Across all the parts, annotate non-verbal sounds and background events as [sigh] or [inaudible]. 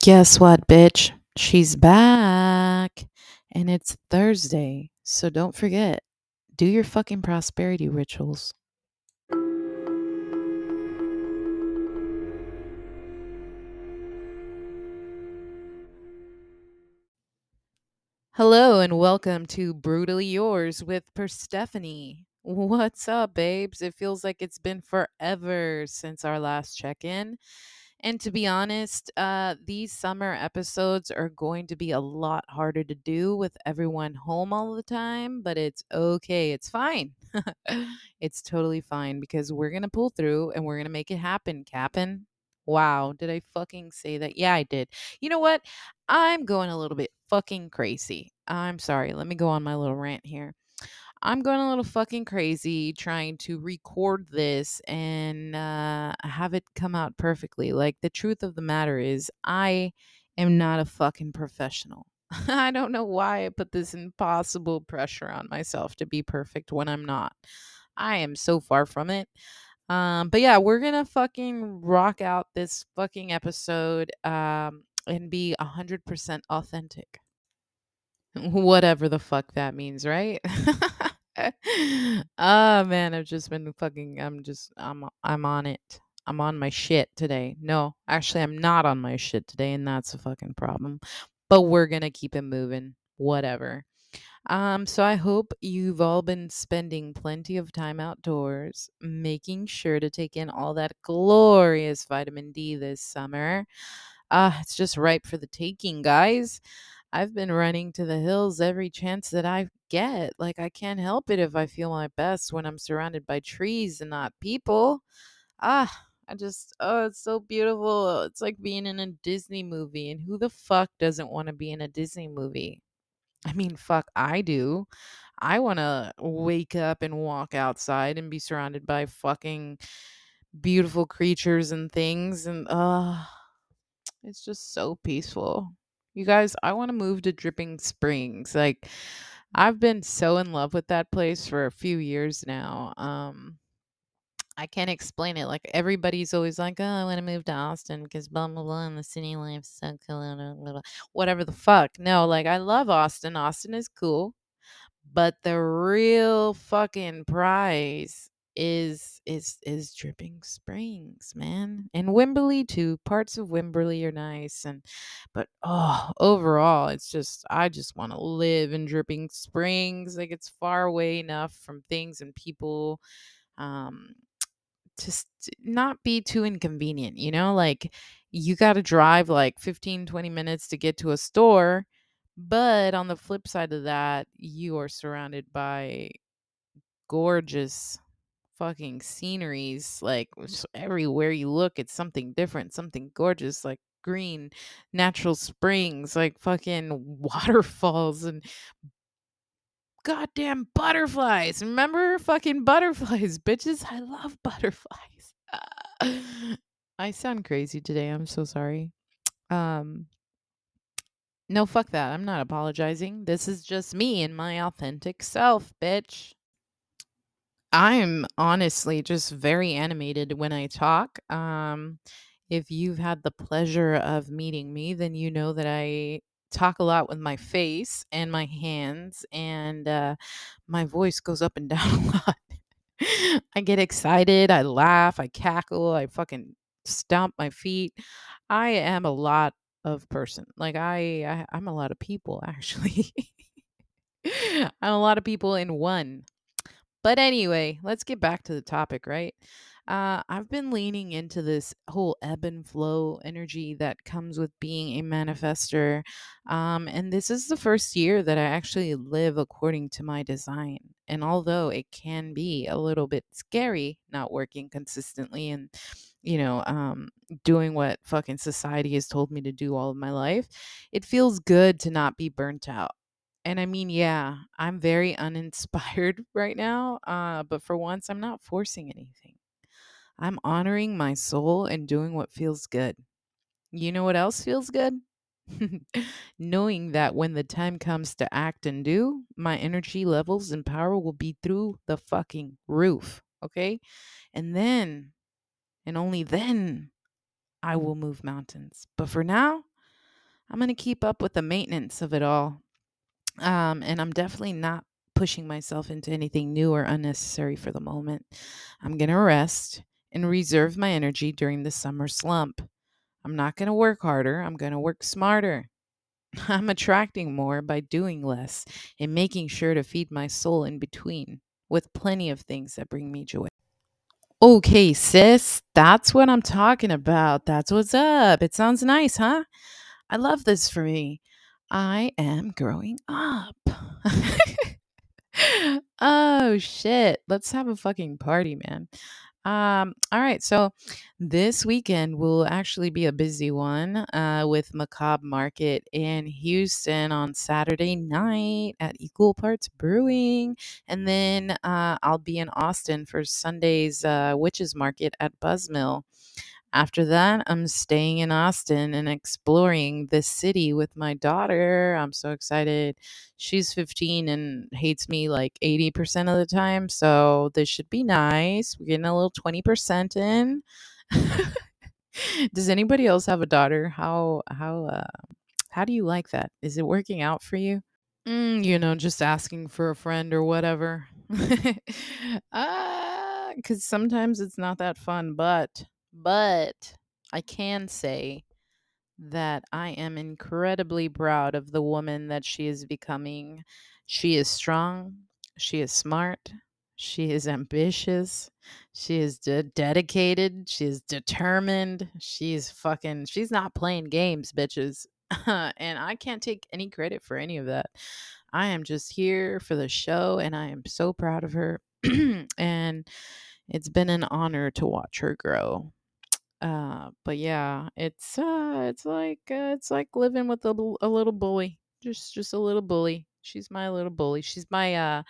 Guess what, bitch? She's back. And it's Thursday. So don't forget, do your fucking prosperity rituals. Hello and welcome to Brutally Yours with Perstephanie. What's up, babes? It feels like it's been forever since our last check in. And to be honest, uh, these summer episodes are going to be a lot harder to do with everyone home all the time, but it's okay. It's fine. [laughs] it's totally fine because we're going to pull through and we're going to make it happen, Cap'n. Wow, did I fucking say that? Yeah, I did. You know what? I'm going a little bit fucking crazy. I'm sorry. Let me go on my little rant here. I'm going a little fucking crazy trying to record this and uh, have it come out perfectly. Like, the truth of the matter is, I am not a fucking professional. [laughs] I don't know why I put this impossible pressure on myself to be perfect when I'm not. I am so far from it. Um, but yeah, we're gonna fucking rock out this fucking episode um, and be a hundred percent authentic. [laughs] Whatever the fuck that means, right? [laughs] oh [laughs] man, I've just been fucking. I'm just. I'm. I'm on it. I'm on my shit today. No, actually, I'm not on my shit today, and that's a fucking problem. But we're gonna keep it moving. Whatever. Um, so I hope you've all been spending plenty of time outdoors, making sure to take in all that glorious vitamin D this summer. Uh, it's just ripe for the taking, guys. I've been running to the hills every chance that I get. Like I can't help it if I feel my best when I'm surrounded by trees and not people. Ah, I just oh, it's so beautiful. It's like being in a Disney movie. And who the fuck doesn't want to be in a Disney movie? I mean, fuck, I do. I want to wake up and walk outside and be surrounded by fucking beautiful creatures and things and uh it's just so peaceful. You guys, I want to move to Dripping Springs. Like I've been so in love with that place for a few years now. Um I can't explain it. Like everybody's always like, "Oh, I want to move to Austin because blah blah blah, and the city life's so cool." Blah, blah, blah. Whatever the fuck. No, like I love Austin. Austin is cool, but the real fucking prize is is is Dripping Springs, man, and Wimberley too. Parts of Wimberley are nice, and but oh, overall, it's just I just want to live in Dripping Springs. Like it's far away enough from things and people. Um, just not be too inconvenient, you know? Like you got to drive like 15 20 minutes to get to a store, but on the flip side of that, you are surrounded by gorgeous fucking sceneries like everywhere you look it's something different, something gorgeous like green natural springs, like fucking [laughs] waterfalls and goddamn butterflies. Remember fucking butterflies, [laughs] bitches? I love butterflies. [laughs] I sound crazy today. I'm so sorry. Um No, fuck that. I'm not apologizing. This is just me and my authentic self, bitch. I'm honestly just very animated when I talk. Um if you've had the pleasure of meeting me, then you know that I talk a lot with my face and my hands and uh, my voice goes up and [laughs] down a lot. I get excited i laugh i cackle i fucking stomp my feet. I am a lot of person like i, I i'm a lot of people [laughs] actually. I'm a lot of people in one but anyway let's get back to the topic right uh, I've been leaning into this whole ebb and flow energy that comes with being a manifester. Um, and this is the first year that I actually live according to my design. And although it can be a little bit scary not working consistently and, you know, um, doing what fucking society has told me to do all of my life, it feels good to not be burnt out. And I mean, yeah, I'm very uninspired [laughs] right now. Uh, but for once, I'm not forcing anything. I'm honoring my soul and doing what feels good. You know what else feels good? [laughs] Knowing that when the time comes to act and do, my energy levels and power will be through the fucking roof. Okay. And then, and only then, I will move mountains. But for now, I'm going to keep up with the maintenance of it all. Um, and I'm definitely not pushing myself into anything new or unnecessary for the moment. I'm going to rest and reserve my energy during the summer slump. I'm not going to work harder, I'm going to work smarter. [laughs] I'm attracting more by doing less and making sure to feed my soul in between with plenty of things that bring me joy. Okay, sis, that's what I'm talking about. That's what's up. It sounds nice, huh? I love this for me. I am growing up. oh shit. Let's have a fucking party, man. Um, all right, so this weekend will actually be a busy one uh, with Macabre Market in Houston on Saturday night at Equal Parts Brewing. And then uh, I'll be in Austin for Sunday's uh, Witches Market at Buzzmill. After that, I'm staying in Austin and exploring this city with my daughter. I'm so excited. She's 15 and hates me like 80% of the time. So this should be nice. We're getting a little 20% in. [laughs] Does anybody else have a daughter? How, how, uh, how do you like that? Is it working out for you? Mm, you know, just asking for a friend or whatever. [laughs] uh, cuz sometimes it's not that fun, but but I can say that I am incredibly proud of the woman that she is becoming. She is strong, she is smart, she is ambitious, she is de- dedicated, she is determined, she's fucking, she's not playing games, bitches. [laughs] and I can't take any credit for any of that. I am just here for the show and I am so proud of her. [clears throat] and it's been an honor to watch her grow. Uh, but yeah, it's uh, it's like uh, it's like living with a, a little bully, just just a little bully. She's my little bully. She's my uh,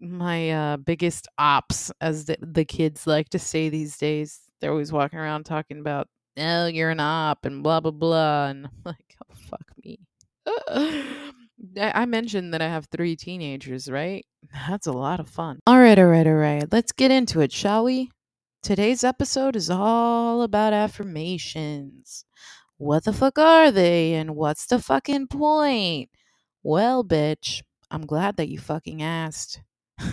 my uh, biggest ops, as the, the kids like to say these days. They're always walking around talking about, oh, you're an op and blah blah blah, and I'm [laughs] like, oh fuck me. [laughs] I mentioned that I have three teenagers, right? That's a lot of fun. All right, all right, all right. Let's get into it, shall we? Today's episode is all about affirmations. What the fuck are they and what's the fucking point? Well, bitch, I'm glad that you fucking asked. [laughs]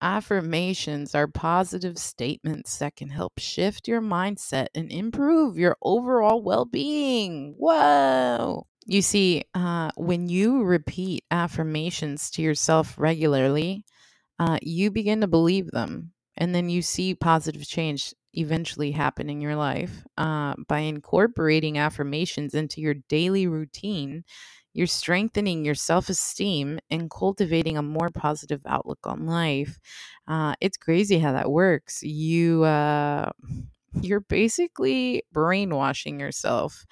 Affirmations are positive statements that can help shift your mindset and improve your overall well being. Whoa! You see, uh, when you repeat affirmations to yourself regularly, uh, you begin to believe them and then you see positive change eventually happen in your life uh, by incorporating affirmations into your daily routine you're strengthening your self-esteem and cultivating a more positive outlook on life. Uh, it's crazy how that works. You uh, you're basically brainwashing yourself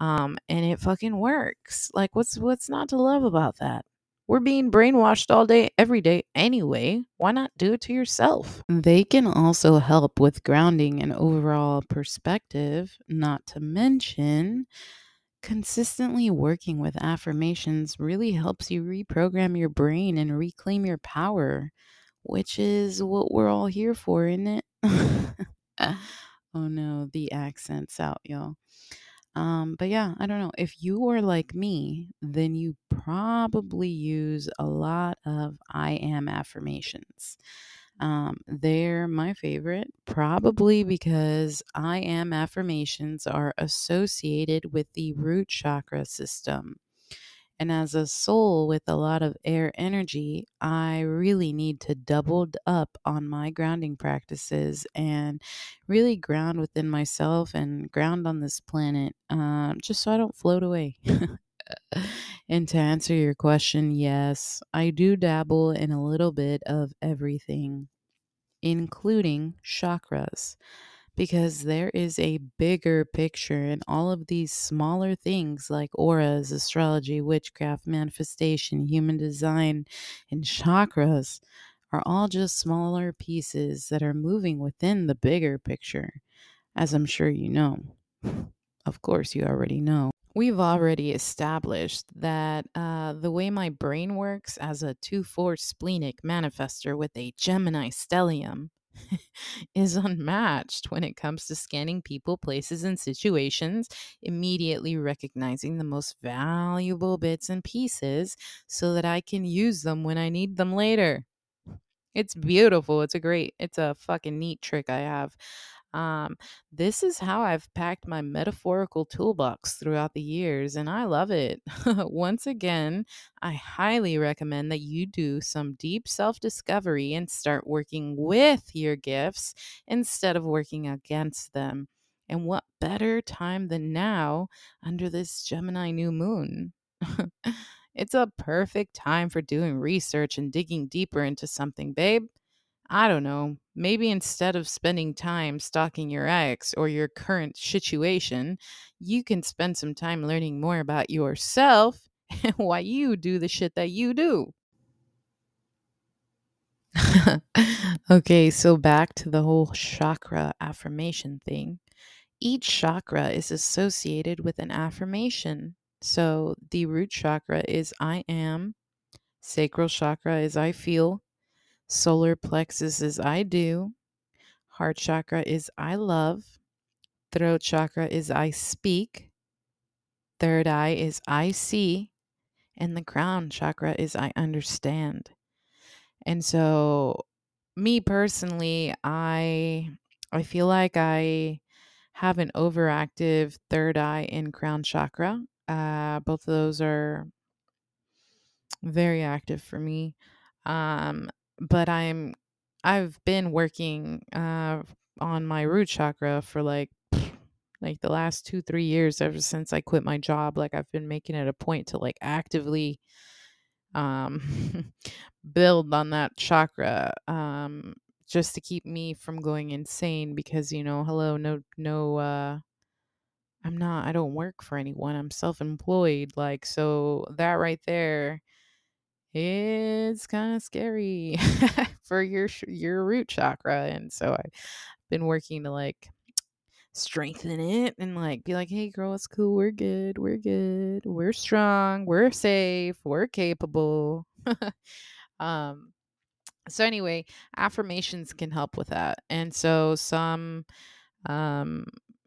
um, and it fucking works. Like what's what's not to love about that we're being brainwashed all day, every day anyway. Why not do it to yourself? They can also help with grounding and overall perspective, not to mention consistently working with affirmations really helps you reprogram your brain and reclaim your power, which is what we're all here for, isn't it? [laughs] Uh. oh no, the accent's out, y'all. Um, but yeah, I don't know. If you are like me, then you probably use a lot of I am affirmations. Um, they're my favorite, probably because I am affirmations are associated with the root chakra system. And as a soul with a lot of air energy, I really need to double up on my grounding practices and really ground within myself and ground on this planet um, just so I don't float away. [laughs] and to answer your question, yes, I do dabble in a little bit of everything, including chakras because there is a bigger picture and all of these smaller things like auras, astrology, witchcraft, manifestation, human design, and chakras are all just smaller pieces that are moving within the bigger picture, as I'm sure you know. Of course, you already know. We've already established that uh, the way my brain works as a 2 4 splenic manifester with a Gemini stellium [laughs] is unmatched when it comes to scanning people, places, and situations, immediately recognizing the most valuable bits and pieces so that I can use them when I need them later. It's beautiful. It's a great, it's a fucking neat trick I have. Um, this is how I've packed my metaphorical toolbox throughout the years, and I love it. [laughs] Once again, I highly recommend that you do some deep self discovery and start working with your gifts instead of working against them. And what better time than now under this Gemini new moon? [laughs] it's a perfect time for doing research and digging deeper into something, babe. I don't know, maybe instead of spending time stalking your ex or your current situation, you can spend some time learning more about yourself and [laughs] why you do the shit that you do. [laughs] okay, so back to the whole chakra affirmation thing. Each chakra is associated with an affirmation. So the root chakra is I am, sacral chakra is I feel, Solar plexus is I do. Heart chakra is I love. Throat chakra is I speak. Third eye is I see. And the crown chakra is I understand. And so me personally, I I feel like I have an overactive third eye and crown chakra. Uh, both of those are very active for me. Um, but I'm I've been working uh, on my root chakra for like [sniffs] like the last two three years ever since I quit my job. Like I've been making it a point to like actively um, [laughs] build on that chakra um, just to keep me from going insane because you know hello no no uh I'm not I don't work for anyone I'm self-employed like so that right there it's kind of scary [laughs] for your your root chakra and so i've been working to like strengthen it and like be like hey girl it's cool we're good we're good we're strong we're safe we're capable. [laughs] Um so anyway affirmations can help with that and so some um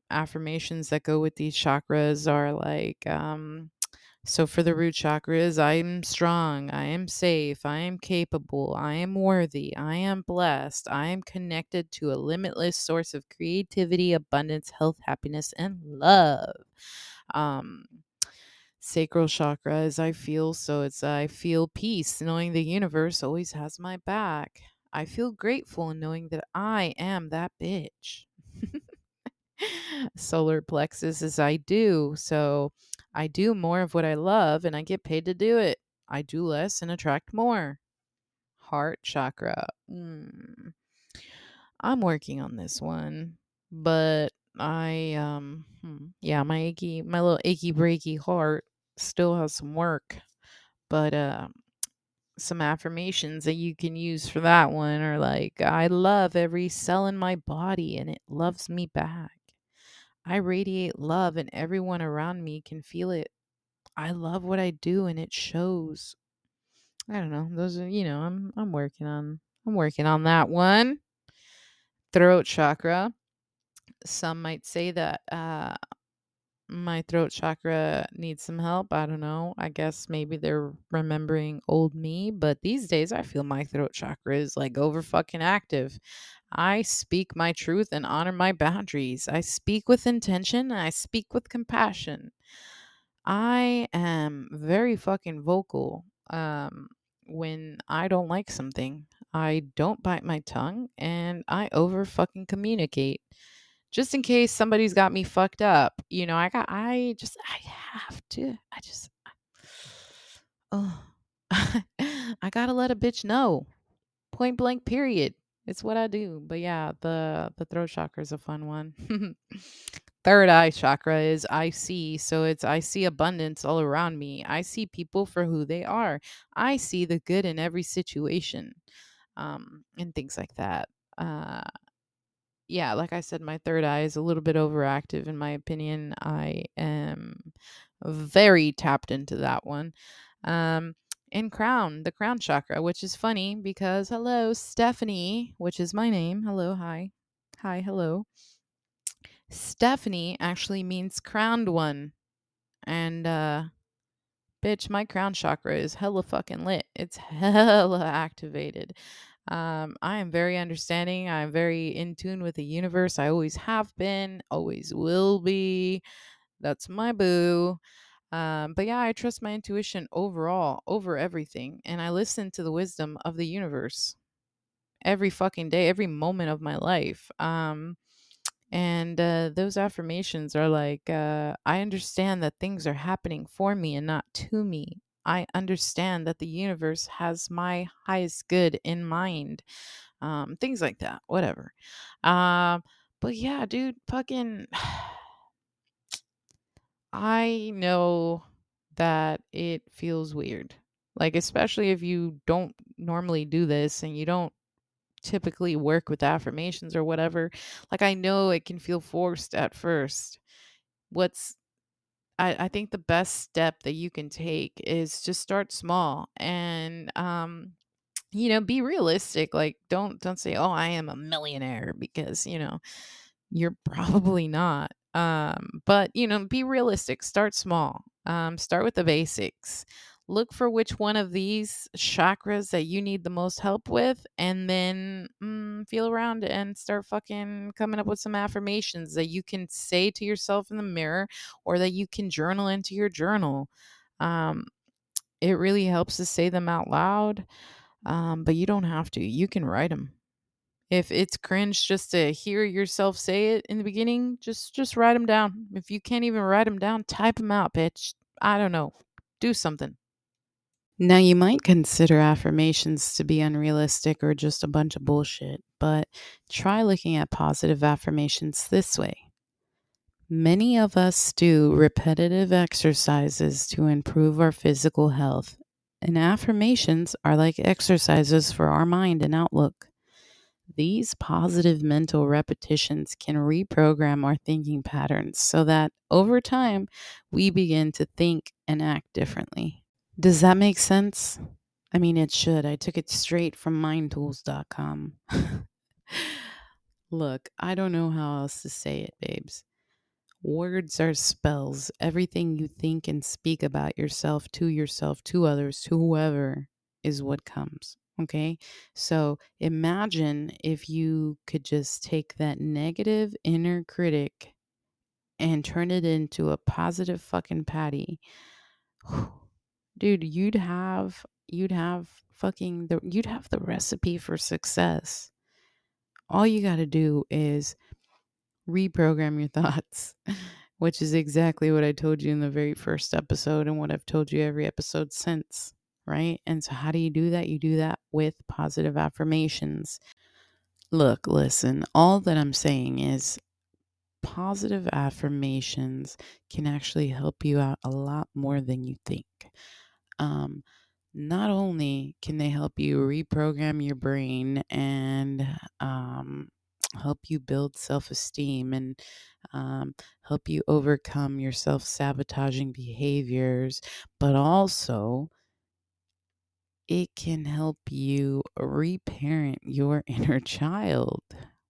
affirmations that go with these chakras are like um so for the root chakras, I am strong, I am safe, I am capable, I am worthy, I am blessed, I am connected to a limitless source of creativity, abundance, health, happiness, and love. Um, sacral chakra is I feel, so it's I feel peace, knowing the universe always has my back. I feel grateful in knowing that I am that bitch. [laughs] Solar plexus is I do. So I do more of what I love and I get paid to do it. I do less and attract more. Heart chakra. Mm. I'm working on this one, but I um hmm, yeah, my achy my little achy breaky heart still has some work. But uh some affirmations that you can use for that one are like I love every cell in my body and it loves me back. I radiate love and everyone around me can feel it. I love what I do and it shows. I don't know. Those are, you know, I'm I'm working on I'm working on that one. Throat chakra. Some might say that uh my throat chakra needs some help. I don't know. I guess maybe they're remembering old me, but these days I feel my throat chakra is like over fucking active. I speak my truth and honor my boundaries. I speak with intention I speak with compassion. I am very fucking vocal um, when I don't like something. I don't bite my tongue and I over fucking communicate. Just in case somebody's got me fucked up. You know, I got, I just, I have to, I just, oh, [sighs] I gotta let a bitch know. Point blank, period. It's what I do. But yeah, the the throat chakra is a fun one. [laughs] Third eye chakra is I see. So it's I see abundance all around me. I see people for who they are. I see the good in every situation. Um, and things like that. Uh yeah, like I said, my third eye is a little bit overactive in my opinion. I am very tapped into that one. Um in crown, the crown chakra, which is funny because hello, Stephanie, which is my name. Hello, hi. Hi, hello. Stephanie actually means crowned one. And uh bitch, my crown chakra is hella fucking lit. It's [laughs] hella activated. Um, I am very understanding. I'm very in tune with the universe. I always have been, always will be. That's my boo. Um, but yeah, I trust my intuition overall, over everything. And I listen to the wisdom of the universe every fucking day, every moment of my life. Um, and uh, those affirmations are like, uh, I understand that things are happening for me and not to me. I understand that the universe has my highest good in mind. Um, things like that, whatever. Um, but yeah, dude, fucking. I know that it feels weird. Like, especially if you don't normally do this and you don't typically work with affirmations or whatever. Like, I know it can feel forced at first. What's I, I think the best step that you can take is just start small and um you know be realistic like don't don't say oh i am a millionaire because you know you're [laughs] probably not um but you know be realistic start small um start with the basics. Look for which one of these chakras that you need the most help with and then mm, feel around and start fucking coming up with some affirmations that you can say to yourself in the mirror or that you can journal into your journal. Um it really helps to say them out loud um, but you don't have to you can write them if it's cringe just to hear yourself say it in the beginning, just just write them down. If you can't even write them down, type them out, bitch. I don't know. Do something. Now, you might consider affirmations to be unrealistic or just a bunch of bullshit, but try looking at positive affirmations this way. Many of us do repetitive exercises to improve our physical health, and affirmations are like exercises for our mind and outlook. These positive mental repetitions can reprogram our thinking patterns so that over time we begin to think and act differently. Does that make sense? I mean, it should. I took it straight from mindtools.com. [laughs] Look, I don't know how else to say it, babes. Words are spells. Everything you think and speak about yourself, to yourself, to others, to whoever, is what comes. Okay. So imagine if you could just take that negative inner critic and turn it into a positive fucking patty. Dude, you'd have you'd have fucking the you'd have the recipe for success. All you got to do is reprogram your [laughs] thoughts, which is exactly what I told you in the very first episode and what I've told you every episode since right? And so, how do you do that? You do that with positive affirmations. Look, listen, all that I'm saying is positive affirmations can actually help you out a lot more than you think. Um, not only can they help you reprogram your brain and um, help you build self esteem and um, help you overcome your self sabotaging behaviors, but also it can help you reparent your [laughs] inner child.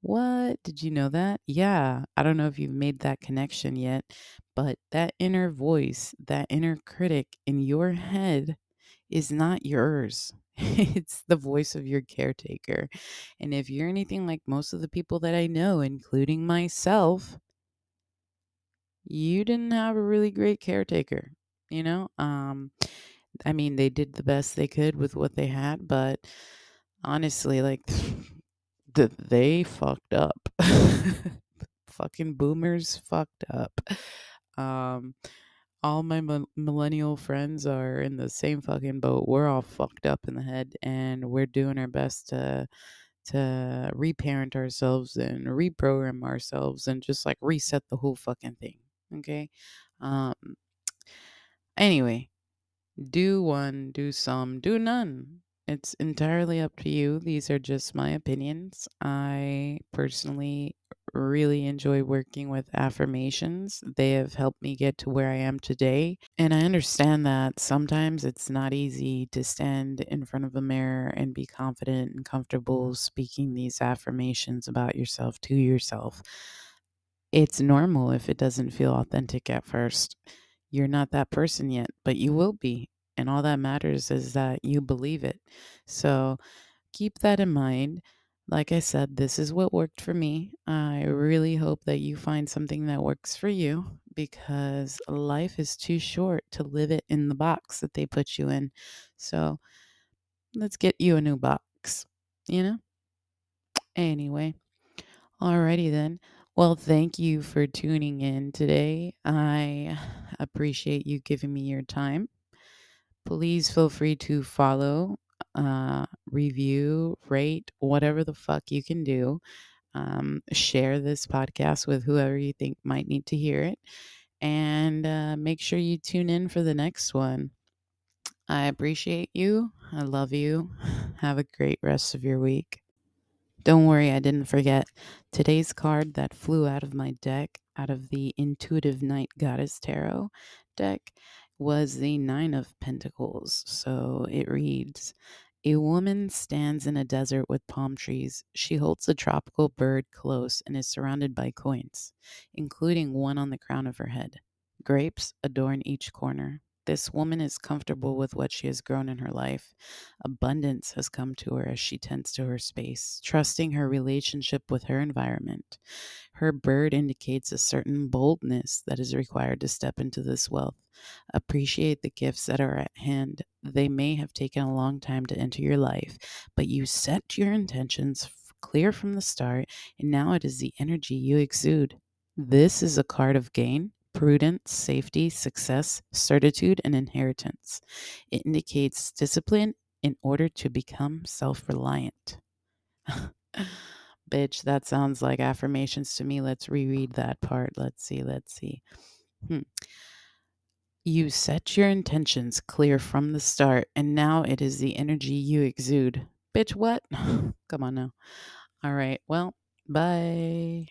What? Did you know that? Yeah. I don't know if you've made that connection yet, but that inner voice, that inner critic in your head is not yours. [laughs] it's the voice of your caretaker. And if you're anything like most of the people that I know, including myself, you didn't have a really great caretaker, you know? Um I mean, they did the best they could with what they had, but honestly, like, [laughs] the, they fucked up. [laughs] Fucking boomers fucked up. Um, all my millennial friends are in the same fucking boat. We're all fucked up in the head, and we're doing our best to to reparent ourselves and reprogram ourselves and just like reset the whole fucking thing. Okay. Um. Anyway, do one, do some, do none. It's entirely up to you. These are just my opinions. I personally really enjoy working with affirmations. They have helped me get to where I am today. And I understand that sometimes it's not easy to stand in front of a mirror and be confident and comfortable mm-hmm. speaking these affirmations about yourself to yourself. It's normal if it doesn't feel authentic at first. You're not that person yet, but you will be. And all that matters is that you believe it. So keep that in mind. Like I said, this is what worked for me. I really hope that you find something that works for you because life is too short to live it in the box that they put you in. So let's get you a new box, you know? Anyway, alrighty then. Well, thank you for tuning in today. I appreciate you giving me your time. Please feel free to follow, uh, review, rate, whatever the fuck you can do. Um, share this podcast with whoever you think might need to hear it. And uh, make sure you tune in for the next one. I appreciate you. I love you. [sighs] Have a great rest of your week. Don't worry, I didn't forget. Today's card that flew out of my deck, out of the Intuitive Night Goddess Tarot deck, was the Nine of Pentacles. So it reads A woman stands in a desert with palm trees. She holds a tropical bird close and is surrounded by coins, including one on the crown of her head. Grapes adorn each corner. This woman is comfortable with what she has grown in her life. Abundance has come to her as she tends to her space, trusting her relationship with her environment. Her bird indicates a certain boldness that is required to step into this wealth. Appreciate the gifts that are at hand. They may have taken a long time to enter your life, but you set your intentions clear from the start, and now it is the energy you exude. This is a card of gain, prudence, safety, success, certitude, and inheritance. It indicates discipline in order to become self reliant. Bitch, that sounds like affirmations to me. Let's reread that part. Let's see, let's see. Hmm. You set your intentions clear from the start, and now it is the energy you exude. Bitch, what? [laughs] Come on now. All right, well, bye.